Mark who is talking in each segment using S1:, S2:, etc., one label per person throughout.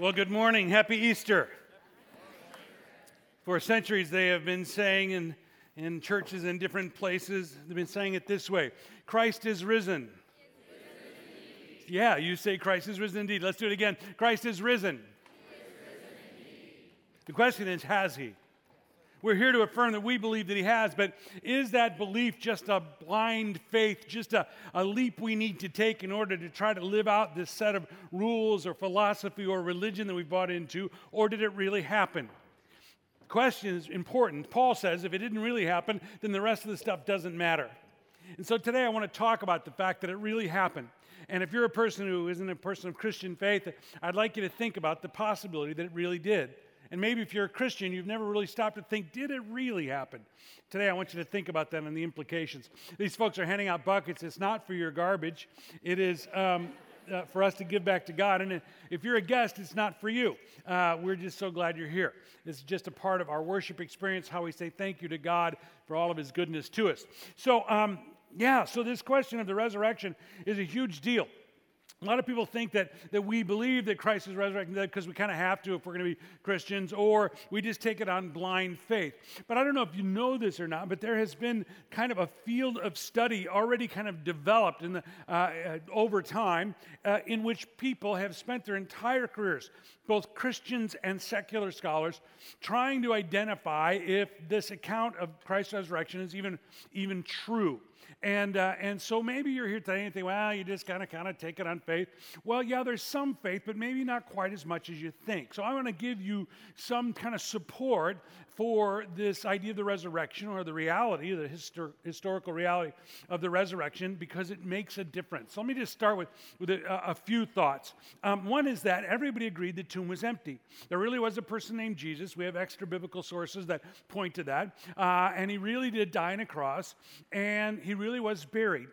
S1: Well, good morning. Happy Easter. For centuries, they have been saying in, in churches in different places, they've been saying it this way Christ is risen. yeah, you say Christ is risen indeed. Let's do it again. Christ is risen. Is risen the question is, has he? We're here to affirm that we believe that he has, but is that belief just a blind faith, just a, a leap we need to take in order to try to live out this set of rules or philosophy or religion that we bought into, or did it really happen? The question is important. Paul says if it didn't really happen, then the rest of the stuff doesn't matter. And so today I want to talk about the fact that it really happened. And if you're a person who isn't a person of Christian faith, I'd like you to think about the possibility that it really did. And maybe if you're a Christian, you've never really stopped to think, did it really happen? Today, I want you to think about that and the implications. These folks are handing out buckets. It's not for your garbage, it is. Um, uh, for us to give back to God. And if you're a guest, it's not for you. Uh, we're just so glad you're here. This is just a part of our worship experience, how we say thank you to God for all of his goodness to us. So, um, yeah, so this question of the resurrection is a huge deal. A lot of people think that, that we believe that Christ is resurrected because we kind of have to if we're going to be Christians, or we just take it on blind faith. But I don't know if you know this or not, but there has been kind of a field of study already kind of developed in the, uh, uh, over time uh, in which people have spent their entire careers, both Christians and secular scholars, trying to identify if this account of Christ's resurrection is even, even true. And, uh, and so maybe you're here today and think, well, you just kind of kind of take it on faith. Well, yeah, there's some faith, but maybe not quite as much as you think. So I want to give you some kind of support for this idea of the resurrection or the reality, the histor- historical reality of the resurrection, because it makes a difference. So let me just start with, with a, a few thoughts. Um, one is that everybody agreed the tomb was empty. There really was a person named Jesus. We have extra biblical sources that point to that. Uh, and he really did die on a cross, and he really was buried.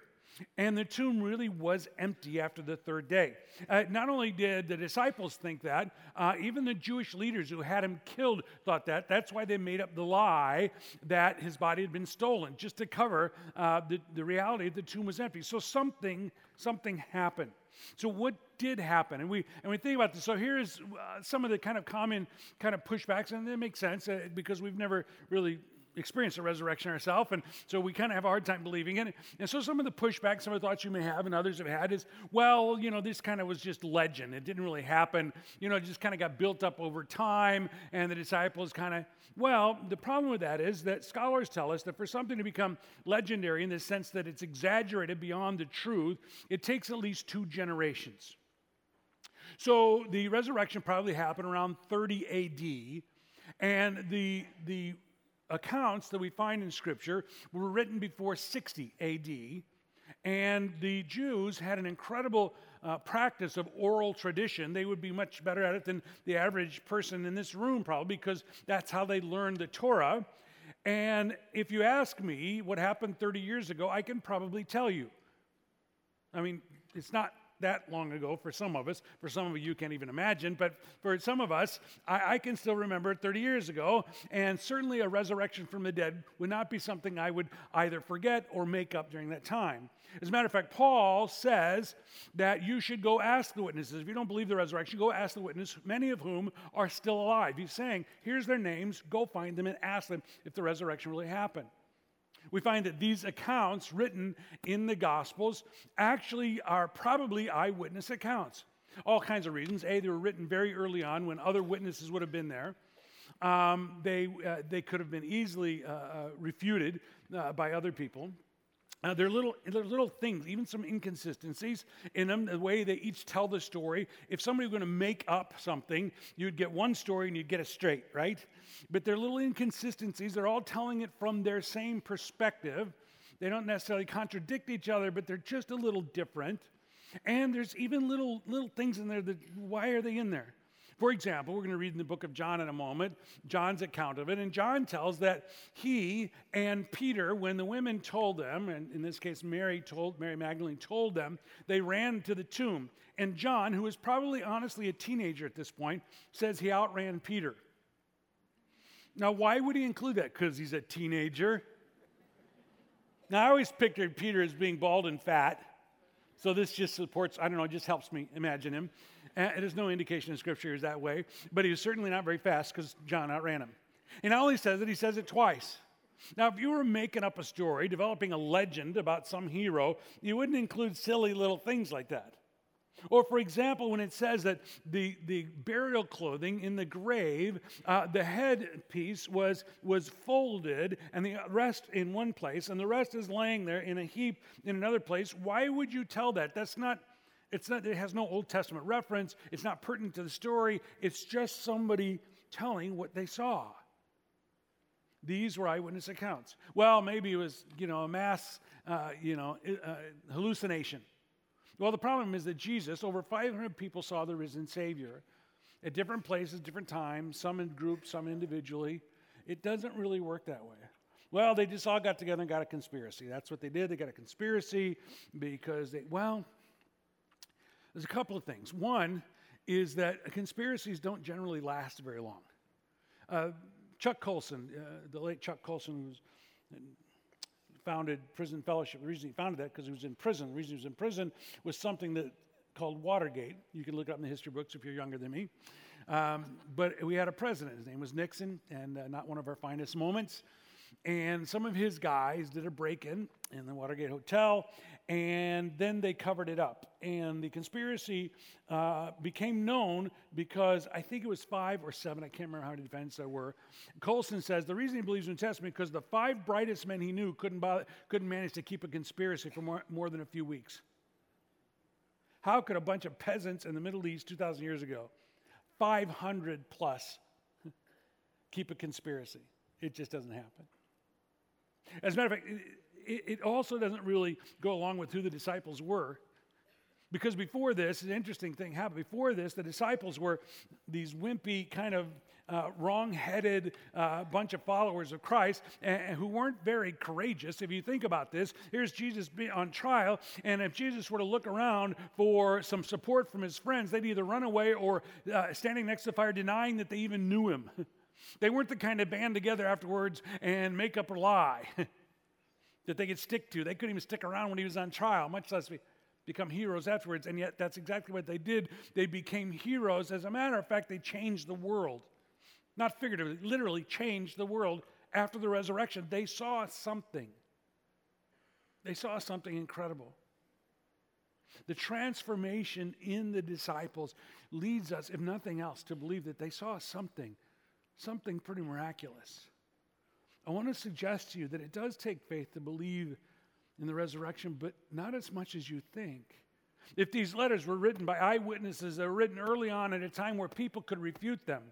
S1: And the tomb really was empty after the third day. Uh, not only did the disciples think that, uh, even the Jewish leaders who had him killed thought that. That's why they made up the lie that his body had been stolen, just to cover uh, the, the reality that the tomb was empty. So something, something happened. So what did happen? And we and we think about this. So here's uh, some of the kind of common kind of pushbacks, and they make sense uh, because we've never really experienced the resurrection ourselves, and so we kind of have a hard time believing it. And so some of the pushback, some of the thoughts you may have, and others have had is, well, you know, this kind of was just legend. It didn't really happen. You know, it just kind of got built up over time, and the disciples kind of. Well, the problem with that is that scholars tell us that for something to become legendary in the sense that it's exaggerated beyond the truth, it takes at least two generations. So the resurrection probably happened around 30 AD. And the, the accounts that we find in Scripture were written before 60 AD. And the Jews had an incredible uh, practice of oral tradition. They would be much better at it than the average person in this room, probably, because that's how they learned the Torah. And if you ask me what happened 30 years ago, I can probably tell you. I mean, it's not that long ago for some of us. For some of you, you can't even imagine. But for some of us, I, I, can still remember 30 years ago. And certainly a resurrection from the dead would not be something I would either forget or make up during that time. As a matter of fact, Paul says that you should go ask the witnesses. If you don't believe the resurrection, go ask the witnesses, many of whom are still alive. He's saying, here's their names, go find them and ask them if the resurrection really happened we find that these accounts written in the Gospels actually are probably eyewitness accounts. All kinds of reasons. A, they were written very early on when other witnesses would have been there. Um, they, uh, they could have been easily uh, uh, refuted uh, by other people. Uh, there, are little, there are little things, even some inconsistencies in them, the way they each tell the story. If somebody were going to make up something, you'd get one story and you'd get it straight, right? But they're little inconsistencies. They're all telling it from their same perspective. They don't necessarily contradict each other, but they're just a little different. And there's even little, little things in there that, why are they in there? For example, we're going to read in the book of John in a moment, John's account of it. And John tells that he and Peter, when the women told them, and in this case, Mary told, Mary Magdalene told them, they ran to the tomb. And John, who is probably honestly a teenager at this point, says he outran Peter. Now, why would he include that? Because he's a teenager? Now, I always pictured Peter as being bald and fat. So this just supports, I don't know, it just helps me imagine him. And there's no indication in Scripture is that way, but he was certainly not very fast because John outran him. And not only says it, he says it twice. Now, if you were making up a story, developing a legend about some hero, you wouldn't include silly little things like that. Or, for example, when it says that the, the burial clothing in the grave, uh, the headpiece was, was folded and the rest in one place, and the rest is laying there in a heap in another place, why would you tell that? That's not, it's not, it has no Old Testament reference, it's not pertinent to the story, it's just somebody telling what they saw. These were eyewitness accounts. Well, maybe it was, you know, a mass, uh, you know, uh, hallucination. Well, the problem is that Jesus, over 500 people saw the risen Savior at different places, different times, some in groups, some individually. It doesn't really work that way. Well, they just all got together and got a conspiracy. That's what they did. They got a conspiracy because they, well, there's a couple of things. One is that conspiracies don't generally last very long. Uh, Chuck Colson, uh, the late Chuck Colson, was founded Prison Fellowship. The reason he founded that because he was in prison. The reason he was in prison was something that called Watergate. You can look it up in the history books if you're younger than me. Um, but we had a president. His name was Nixon, and uh, not one of our finest moments. And some of his guys did a break in in the Watergate Hotel, and then they covered it up. And the conspiracy uh, became known because I think it was five or seven, I can't remember how many defendants there were. Colson says the reason he believes in the Testament because the five brightest men he knew couldn't, bother, couldn't manage to keep a conspiracy for more, more than a few weeks. How could a bunch of peasants in the Middle East 2,000 years ago, 500 plus, keep a conspiracy? It just doesn't happen. As a matter of fact, it, it also doesn't really go along with who the disciples were. Because before this, an interesting thing happened. Before this, the disciples were these wimpy, kind of uh, wrong headed uh, bunch of followers of Christ and, who weren't very courageous. If you think about this, here's Jesus on trial, and if Jesus were to look around for some support from his friends, they'd either run away or uh, standing next to the fire denying that they even knew him. they weren't the kind of band together afterwards and make up a lie. that they could stick to. They couldn't even stick around when he was on trial, much less be, become heroes afterwards. And yet, that's exactly what they did. They became heroes. As a matter of fact, they changed the world. Not figuratively, literally changed the world after the resurrection. They saw something. They saw something incredible. The transformation in the disciples leads us, if nothing else, to believe that they saw something, something pretty miraculous. I want to suggest to you that it does take faith to believe in the resurrection, but not as much as you think. If these letters were written by eyewitnesses, they were written early on at a time where people could refute them,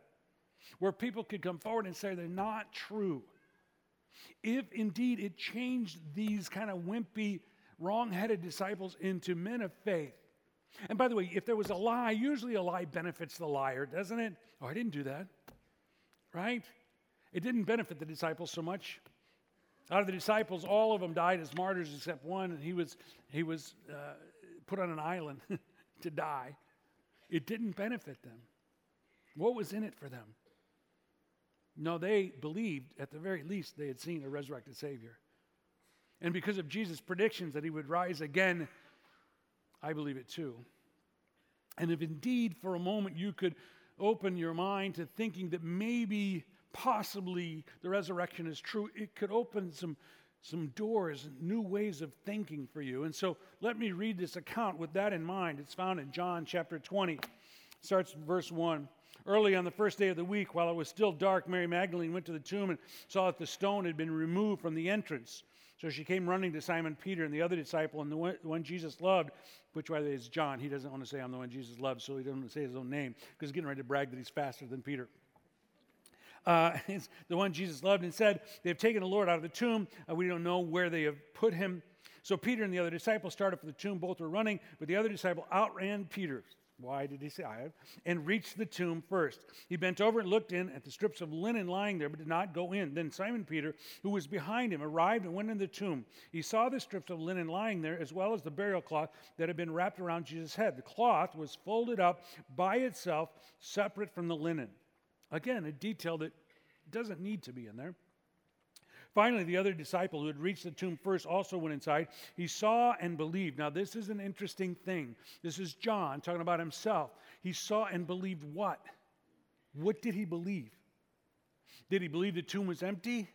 S1: where people could come forward and say they're not true. If indeed it changed these kind of wimpy, wrong headed disciples into men of faith. And by the way, if there was a lie, usually a lie benefits the liar, doesn't it? Oh, I didn't do that. Right? It didn't benefit the disciples so much. Out of the disciples, all of them died as martyrs except one, and he was, he was uh, put on an island to die. It didn't benefit them. What was in it for them? No, they believed, at the very least, they had seen a resurrected Savior. And because of Jesus' predictions that he would rise again, I believe it too. And if indeed for a moment you could open your mind to thinking that maybe possibly the resurrection is true, it could open some, some doors, and new ways of thinking for you. And so let me read this account with that in mind. It's found in John chapter 20, starts verse 1. Early on the first day of the week, while it was still dark, Mary Magdalene went to the tomb and saw that the stone had been removed from the entrance. So she came running to Simon Peter and the other disciple, and the one, the one Jesus loved, which by the way is John. He doesn't want to say I'm the one Jesus loved, so he doesn't say his own name because he's getting ready to brag that he's faster than Peter uh, the one Jesus loved, and said, They've taken the Lord out of the tomb. Uh, we don't know where they have put him. So Peter and the other disciple started for the tomb. Both were running, but the other disciple outran Peter. Why did he say I? And reached the tomb first. He bent over and looked in at the strips of linen lying there, but did not go in. Then Simon Peter, who was behind him, arrived and went in the tomb. He saw the strips of linen lying there, as well as the burial cloth that had been wrapped around Jesus' head. The cloth was folded up by itself, separate from the linen. Again, a detail that doesn't need to be in there. Finally, the other disciple who had reached the tomb first also went inside. He saw and believed. Now, this is an interesting thing. This is John talking about himself. He saw and believed what? What did he believe? Did he believe the tomb was empty?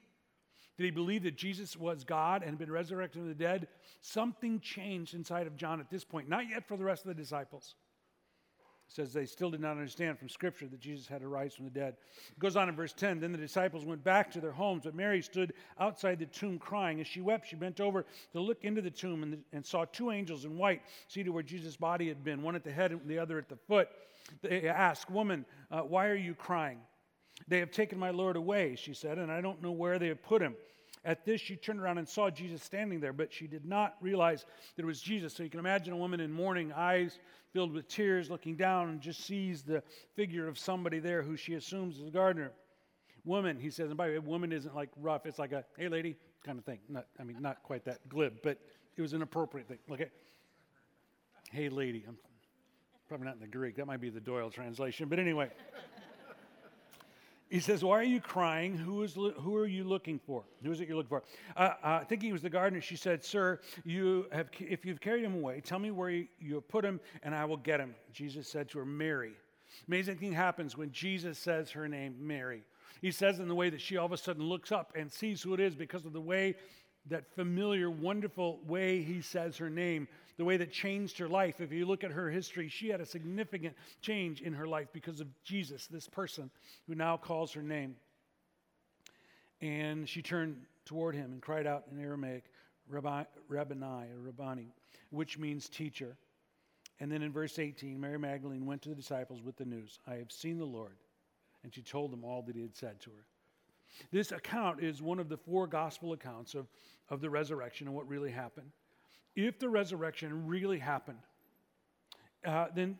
S1: Did he believe that Jesus was God and had been resurrected from the dead? Something changed inside of John at this point, not yet for the rest of the disciples. Says they still did not understand from Scripture that Jesus had to rise from the dead. It goes on in verse 10 Then the disciples went back to their homes, but Mary stood outside the tomb crying. As she wept, she bent over to look into the tomb and, and saw two angels in white seated where Jesus' body had been, one at the head and the other at the foot. They asked, Woman, uh, why are you crying? They have taken my Lord away, she said, and I don't know where they have put him. At this, she turned around and saw Jesus standing there, but she did not realize that it was Jesus. So you can imagine a woman in mourning, eyes filled with tears, looking down and just sees the figure of somebody there who she assumes is a gardener. Woman, he says, and by the way, woman isn't like rough, it's like a, hey lady, kind of thing. Not, I mean, not quite that glib, but it was an appropriate thing. Look at, hey lady. I'm probably not in the Greek, that might be the Doyle translation, but anyway. He says, Why are you crying? Who, is, who are you looking for? Who is it you're looking for? Uh, uh, thinking he was the gardener, she said, Sir, you have, if you've carried him away, tell me where you, have put him, and I will get him. Jesus said to her, Mary. Amazing thing happens when Jesus says her name, Mary. He says in the way that she all of a sudden looks up and sees who it is because of the way, that familiar, wonderful way he says her name the way that changed her life. If you look at her history, she had a significant change in her life because of Jesus, this person who now calls her name. And she turned toward him and cried out in Aramaic, Rabbani, or Rabbani, which means teacher. And then in verse 18, Mary Magdalene went to the disciples with the news I have seen the Lord. And she told them all that he had said to her. This account is one of the four gospel accounts of, of the resurrection and what really happened if the resurrection really happened, uh, then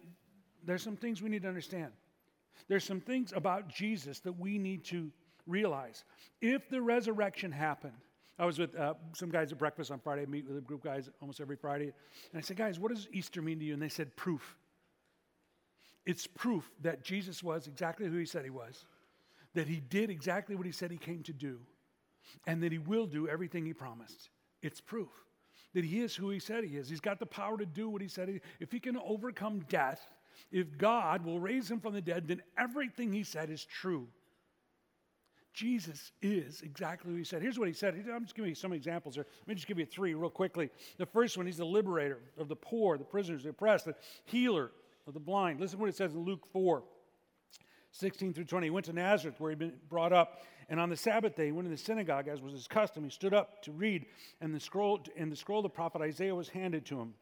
S1: there's some things we need to understand. There's some things about Jesus that we need to realize. If the resurrection happened, I was with uh, some guys at breakfast on Friday. I meet with a group of guys almost every Friday. And I said, Guys, what does Easter mean to you? And they said, Proof. It's proof that Jesus was exactly who he said he was, that he did exactly what he said he came to do, and that he will do everything he promised. It's proof that he is who he said he is. He's got the power to do what he said. He, if he can overcome death, if God will raise him from the dead, then everything he said is true. Jesus is exactly what he said. Here's what he said. I'm just giving you some examples here. Let me just give you three real quickly. The first one, he's the liberator of the poor, the prisoners, the oppressed, the healer of the blind. Listen to what it says in Luke 4. 16 through 20. He went to Nazareth where he'd been brought up. And on the Sabbath day, he went to the synagogue, as was his custom. He stood up to read, and the scroll, and the scroll of the prophet Isaiah was handed to him.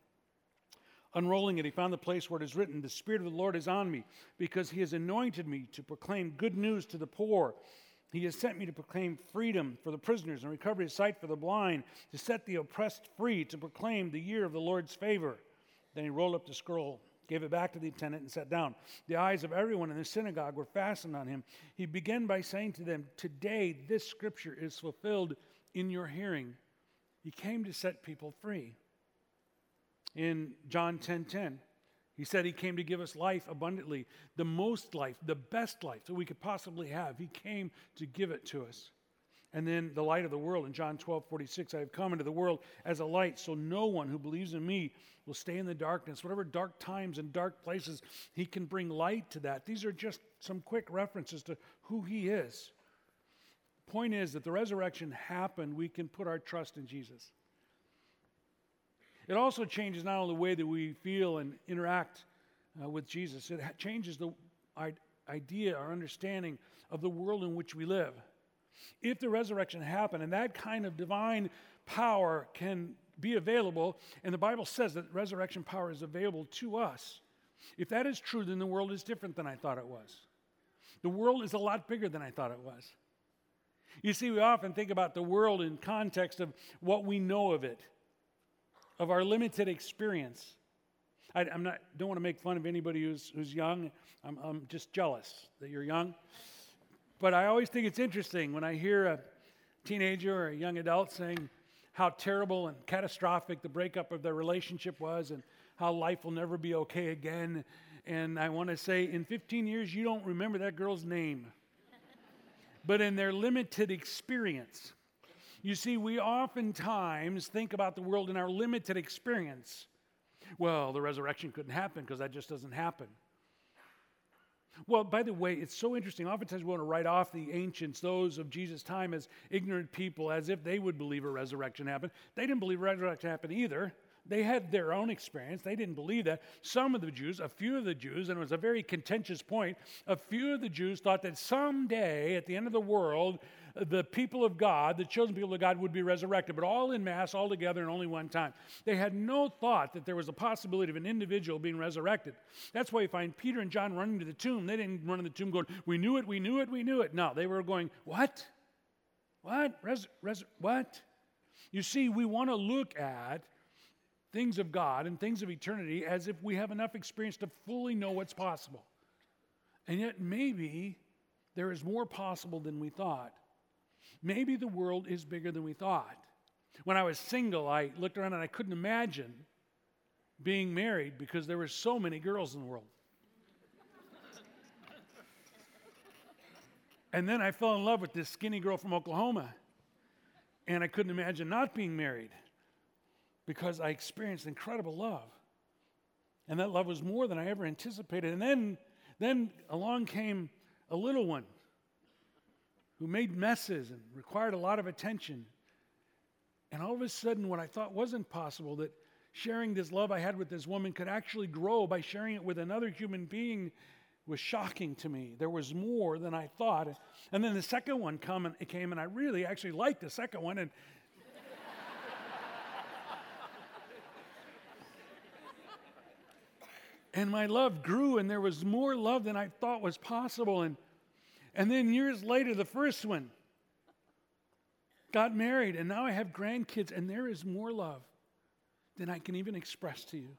S1: Unrolling it, he found the place where it is written, The Spirit of the Lord is on me, because he has anointed me to proclaim good news to the poor. He has sent me to proclaim freedom for the prisoners and recovery of sight for the blind, to set the oppressed free, to proclaim the year of the Lord's favor. Then he rolled up the scroll gave it back to the attendant, and sat down. The eyes of everyone in the synagogue were fastened on him. He began by saying to them, Today this scripture is fulfilled in your hearing. He came to set people free. In John 10 10, he said he came to give us life abundantly, the most life, the best life that we could possibly have. He came to give it to us. And then the light of the world in John 12, 46, I have come into the world as a light, so no one who believes in me will stay in the darkness. Whatever dark times and dark places, he can bring light to that. These are just some quick references to who he is. Point is that the resurrection happened, we can put our trust in Jesus. It also changes not only the way that we feel and interact uh, with Jesus, it changes the idea, our understanding of the world in which we live. If the resurrection happened and that kind of divine power can be available, and the Bible says that resurrection power is available to us, if that is true, then the world is different than I thought it was. The world is a lot bigger than I thought it was. You see, we often think about the world in context of what we know of it, of our limited experience. I am not, don't want to make fun of anybody who's, who's young. I'm, I'm just jealous that you're young. But I always think it's interesting when I hear a teenager or a young adult saying how terrible and catastrophic the breakup of their relationship was and how life will never be okay again. And I want to say, in 15 years, you don't remember that girl's name. but in their limited experience, You see, we oftentimes think about the world in our limited experience. Well, the resurrection couldn't happen because that just doesn't happen. Well, by the way, it's so interesting. Oftentimes we want to write off the ancients, those of Jesus' time, as ignorant people, as if they would believe a resurrection happened. They didn't believe a resurrection happened either. They had their own experience. They didn't believe that. Some of the Jews, a few of the Jews, and it was a very contentious point, a few of the Jews thought that someday at the end of the world, the people of God, the chosen people of God, would be resurrected, but all in mass, all together, and only one time. They had no thought that there was a possibility of an individual being resurrected. That's why you find Peter and John running to the tomb. They didn't run to the tomb going, We knew it, we knew it, we knew it. No, they were going, What? What? Res- res- what? You see, we want to look at things of God and things of eternity as if we have enough experience to fully know what's possible. And yet, maybe there is more possible than we thought. Maybe the world is bigger than we thought. When I was single, I looked around and I couldn't imagine being married because there were so many girls in the world. and then I fell in love with this skinny girl from Oklahoma. And I couldn't imagine not being married because I experienced incredible love. And that love was more than I ever anticipated. And then, then along came a little one who made messes and required a lot of attention. And all of a sudden, what I thought wasn't possible, that sharing this love I had with this woman could actually grow by sharing it with another human being, was shocking to me. There was more than I thought. And then the second one come and, it came, and I really actually liked the second one. And and my love grew, and there was more love than I thought was possible. And, and then years later, the first one got married, and now I have grandkids, and there is more love than I can even express to you.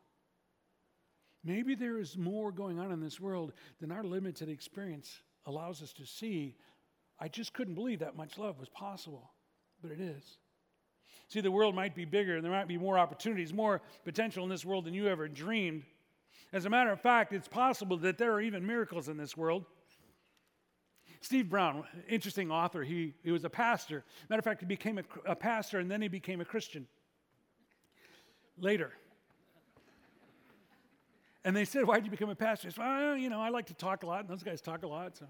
S1: Maybe there is more going on in this world than our limited experience allows us to see. I just couldn't believe that much love was possible, but it is. See, the world might be bigger, and there might be more opportunities, more potential in this world than you ever dreamed. As a matter of fact, it's possible that there are even miracles in this world. Steve Brown, interesting author, he, he was a pastor. Matter of fact, he became a, a pastor and then he became a Christian later. And they said, Why did you become a pastor? He said, Well, you know, I like to talk a lot, and those guys talk a lot, so.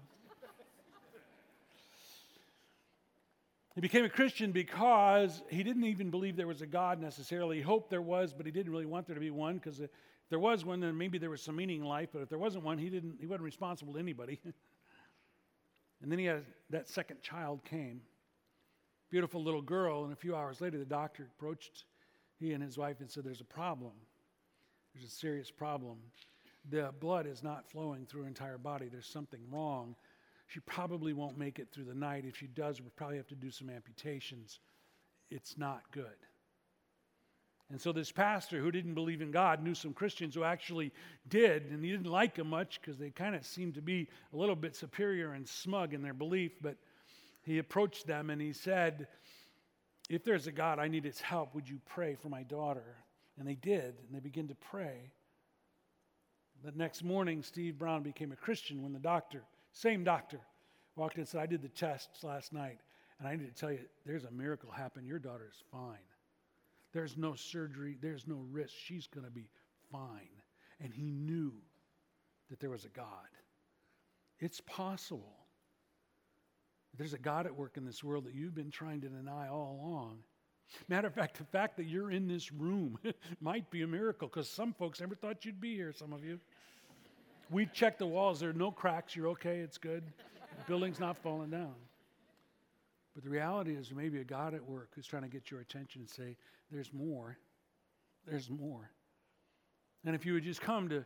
S1: He became a Christian because he didn't even believe there was a God necessarily. He hoped there was, but he didn't really want there to be one because if there was one, then maybe there was some meaning in life, but if there wasn't one, he, didn't, he wasn't responsible to anybody. and then he had that second child came. Beautiful little girl, and a few hours later, the doctor approached he and his wife and said, There's a problem. There's a serious problem. The blood is not flowing through her entire body. There's something wrong. She probably won't make it through the night. If she does, we'll probably have to do some amputations. It's not good. And so this pastor who didn't believe in God knew some Christians who actually did, and he didn't like them much because they kind of seemed to be a little bit superior and smug in their belief. But he approached them and he said, If there's a God, I need his help. Would you pray for my daughter? And they did, and they began to pray. The next morning, Steve Brown became a Christian when the doctor, same doctor, walked in and said, I did the tests last night, and I need to tell you, there's a miracle happened. Your daughter is fine. There's no surgery, there's no risk. She's going to be fine. And he knew that there was a God. It's possible. There's a God at work in this world that you've been trying to deny all along. Matter of fact, the fact that you're in this room might be a miracle because some folks never thought you'd be here, some of you. We checked the walls, there are no cracks, you're okay, it's good. The building's not falling down. But the reality is, maybe a God at work who's trying to get your attention and say, There's more. There's more. And if you would just come to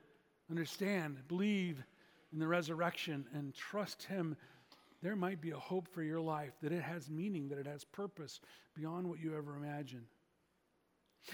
S1: understand, believe in the resurrection, and trust Him, there might be a hope for your life that it has meaning, that it has purpose beyond what you ever imagined.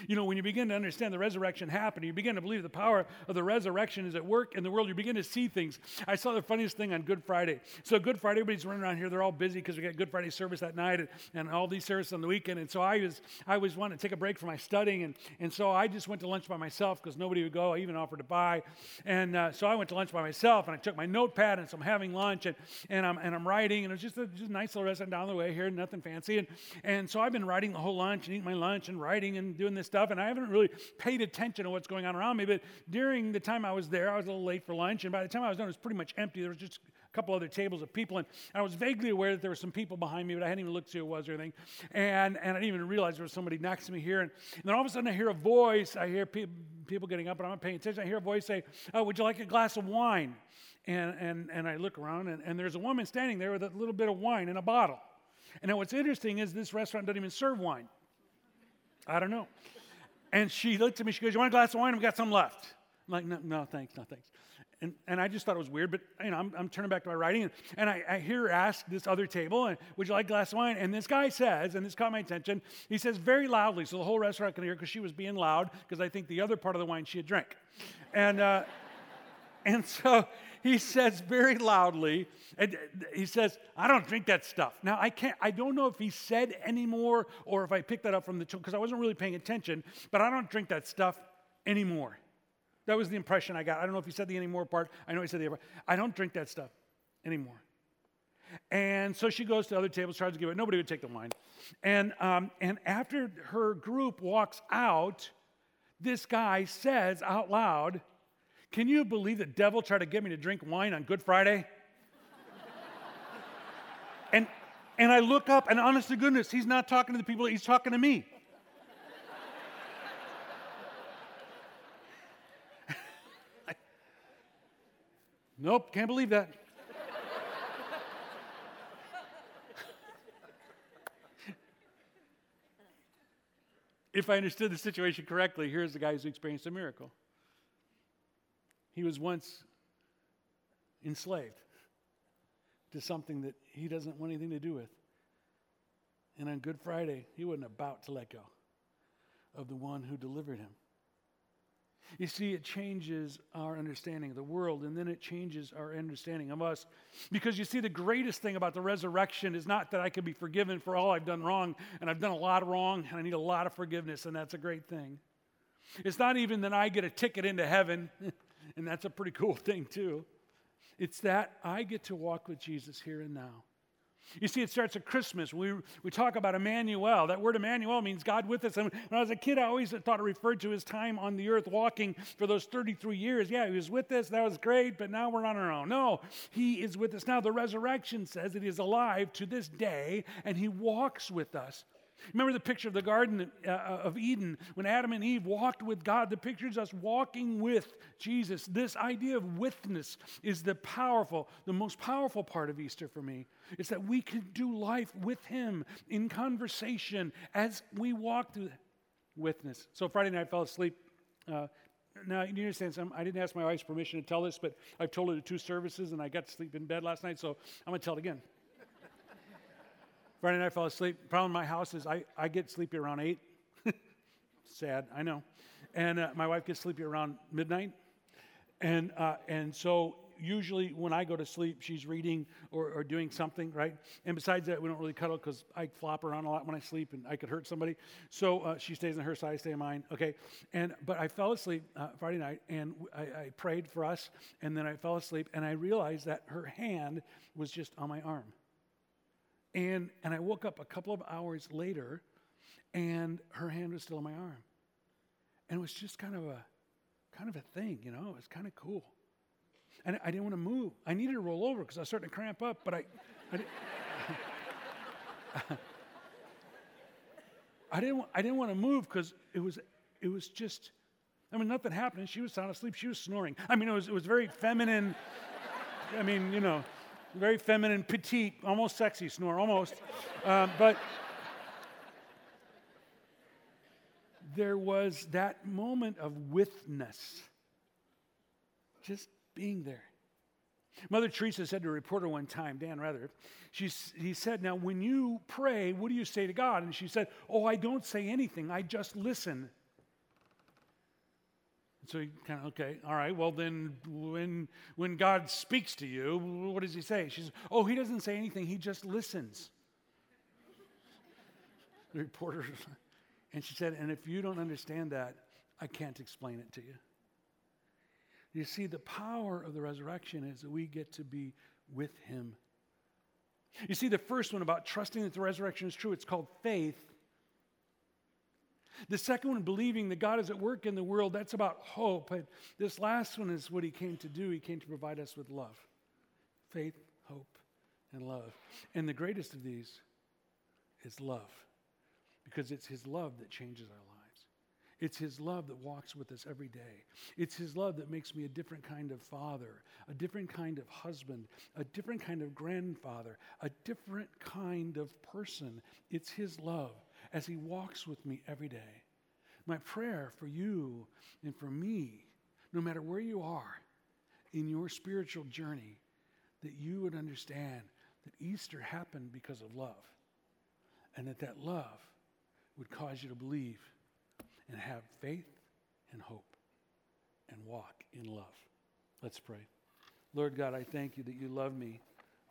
S1: You know, when you begin to understand the resurrection happened, you begin to believe the power of the resurrection is at work in the world, you begin to see things. I saw the funniest thing on Good Friday. So, Good Friday, everybody's running around here. They're all busy because we got Good Friday service that night and, and all these services on the weekend. And so I was, I was wanting to take a break from my studying. And, and so I just went to lunch by myself because nobody would go. I even offered to buy. And uh, so I went to lunch by myself and I took my notepad and so I'm having lunch and, and, I'm, and I'm writing. And it was just a, just a nice little restaurant down the way here, nothing fancy. And, and so I've been writing the whole lunch and eating my lunch and writing and doing this stuff. And I haven't really paid attention to what's going on around me. But during the time I was there, I was a little late for lunch. And by the time I was done, it was pretty much empty. There was just a couple other tables of people. And I was vaguely aware that there were some people behind me, but I hadn't even looked to who it was or anything. And, and I didn't even realize there was somebody next to me here. And, and then all of a sudden, I hear a voice. I hear pe- people getting up, and I'm not paying attention. I hear a voice say, oh, Would you like a glass of wine? And, and, and I look around, and, and there's a woman standing there with a little bit of wine in a bottle. And now what's interesting is this restaurant doesn't even serve wine. I don't know. And she looked at me, she goes, You want a glass of wine? I've got some left. I'm like, No, no thanks, no, thanks. And, and I just thought it was weird, but you know, I'm, I'm turning back to my writing, and, and I, I hear her ask this other table, and, Would you like a glass of wine? And this guy says, and this caught my attention, he says very loudly, so the whole restaurant can hear because she was being loud, because I think the other part of the wine she had drank. And, uh, and so he says very loudly, and he says, I don't drink that stuff. Now, I can't, I don't know if he said anymore or if I picked that up from the, because I wasn't really paying attention, but I don't drink that stuff anymore. That was the impression I got. I don't know if he said the anymore part. I know he said the I don't drink that stuff anymore. And so she goes to other tables, tries to give it. Nobody would take the wine. And, um, and after her group walks out, this guy says out loud, Can you believe the devil tried to get me to drink wine on Good Friday? and, and I look up, and honest to goodness, he's not talking to the people, he's talking to me. Nope, can't believe that. if I understood the situation correctly, here's the guy who's experienced a miracle. He was once enslaved to something that he doesn't want anything to do with. And on Good Friday, he wasn't about to let go of the one who delivered him. You see, it changes our understanding of the world, and then it changes our understanding of us. Because you see, the greatest thing about the resurrection is not that I can be forgiven for all I've done wrong, and I've done a lot of wrong, and I need a lot of forgiveness, and that's a great thing. It's not even that I get a ticket into heaven, and that's a pretty cool thing, too. It's that I get to walk with Jesus here and now. You see, it starts at Christmas. We, we talk about Emmanuel. That word Emmanuel means God with us. And when I was a kid, I always thought it referred to his time on the earth walking for those 33 years. Yeah, he was with us. That was great, but now we're on our own. No, he is with us now. The resurrection says that he is alive to this day and he walks with us. Remember the picture of the Garden uh, uh, of Eden when Adam and Eve walked with God? The picture is us walking with Jesus. This idea of withness is the powerful, the most powerful part of Easter for me. It's that we can do life with Him in conversation as we walk through withness. So Friday night I fell asleep. Uh, now, you understand? I didn't ask my wife's permission to tell this, but I've told her the two services, and I got to sleep in bed last night, so I'm going to tell it again. Friday night, I fell asleep. Problem in my house is I, I get sleepy around 8. Sad, I know. And uh, my wife gets sleepy around midnight. And, uh, and so usually when I go to sleep, she's reading or, or doing something, right? And besides that, we don't really cuddle because I flop around a lot when I sleep and I could hurt somebody. So uh, she stays on her side, I stay on mine. Okay. And, but I fell asleep uh, Friday night and I, I prayed for us. And then I fell asleep and I realized that her hand was just on my arm. And, and I woke up a couple of hours later, and her hand was still on my arm. And it was just kind of a kind of a thing, you know, it was kind of cool. And I didn't want to move. I needed to roll over because I was starting to cramp up, but I, I, didn't, I didn't, I didn't want to move because it was, it was just, I mean, nothing happened. She was sound asleep. She was snoring. I mean, it was, it was very feminine. I mean, you know very feminine, petite, almost sexy snore, almost. Um, but there was that moment of withness, just being there. Mother Teresa said to a reporter one time, Dan Rather, she, he said, Now, when you pray, what do you say to God? And she said, Oh, I don't say anything, I just listen. So he kind of, okay, all right, well, then when, when God speaks to you, what does he say? She says, oh, he doesn't say anything, he just listens. the reporter, and she said, and if you don't understand that, I can't explain it to you. You see, the power of the resurrection is that we get to be with him. You see, the first one about trusting that the resurrection is true, it's called faith. The second one, believing that God is at work in the world, that's about hope. But this last one is what he came to do. He came to provide us with love faith, hope, and love. And the greatest of these is love, because it's his love that changes our lives. It's His love that walks with us every day. It's His love that makes me a different kind of father, a different kind of husband, a different kind of grandfather, a different kind of person. It's His love as He walks with me every day. My prayer for you and for me, no matter where you are in your spiritual journey, that you would understand that Easter happened because of love, and that that love would cause you to believe and have faith and hope and walk in love. Let's pray. Lord God, I thank you that you love me.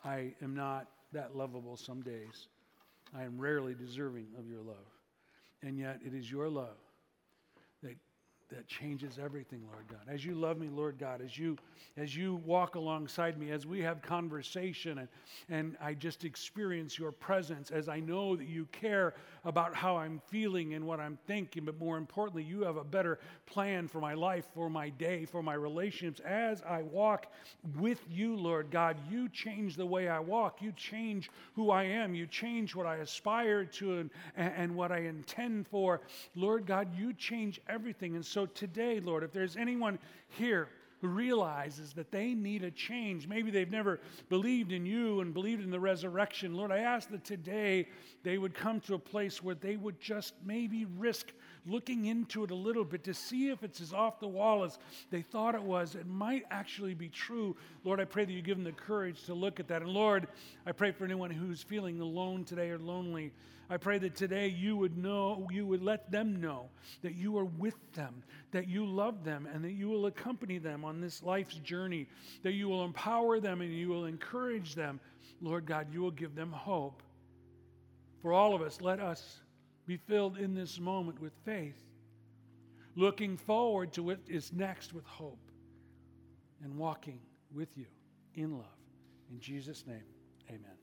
S1: I am not that lovable some days. I am rarely deserving of your love. And yet it is your love that changes everything, Lord God. As you love me, Lord God, as you as you walk alongside me, as we have conversation and, and I just experience your presence, as I know that you care about how I'm feeling and what I'm thinking, but more importantly, you have a better plan for my life, for my day, for my relationships. As I walk with you, Lord God, you change the way I walk. You change who I am. You change what I aspire to and, and what I intend for. Lord God, you change everything. And so so today, Lord, if there's anyone here who realizes that they need a change, maybe they've never believed in you and believed in the resurrection, Lord, I ask that today they would come to a place where they would just maybe risk looking into it a little bit to see if it's as off the wall as they thought it was. It might actually be true. Lord, I pray that you give them the courage to look at that. And Lord, I pray for anyone who's feeling alone today or lonely. I pray that today you would know, you would let them know that you are with them, that you love them, and that you will accompany them on this life's journey, that you will empower them and you will encourage them. Lord God, you will give them hope. For all of us, let us be filled in this moment with faith, looking forward to what is next with hope, and walking with you in love. In Jesus' name, amen.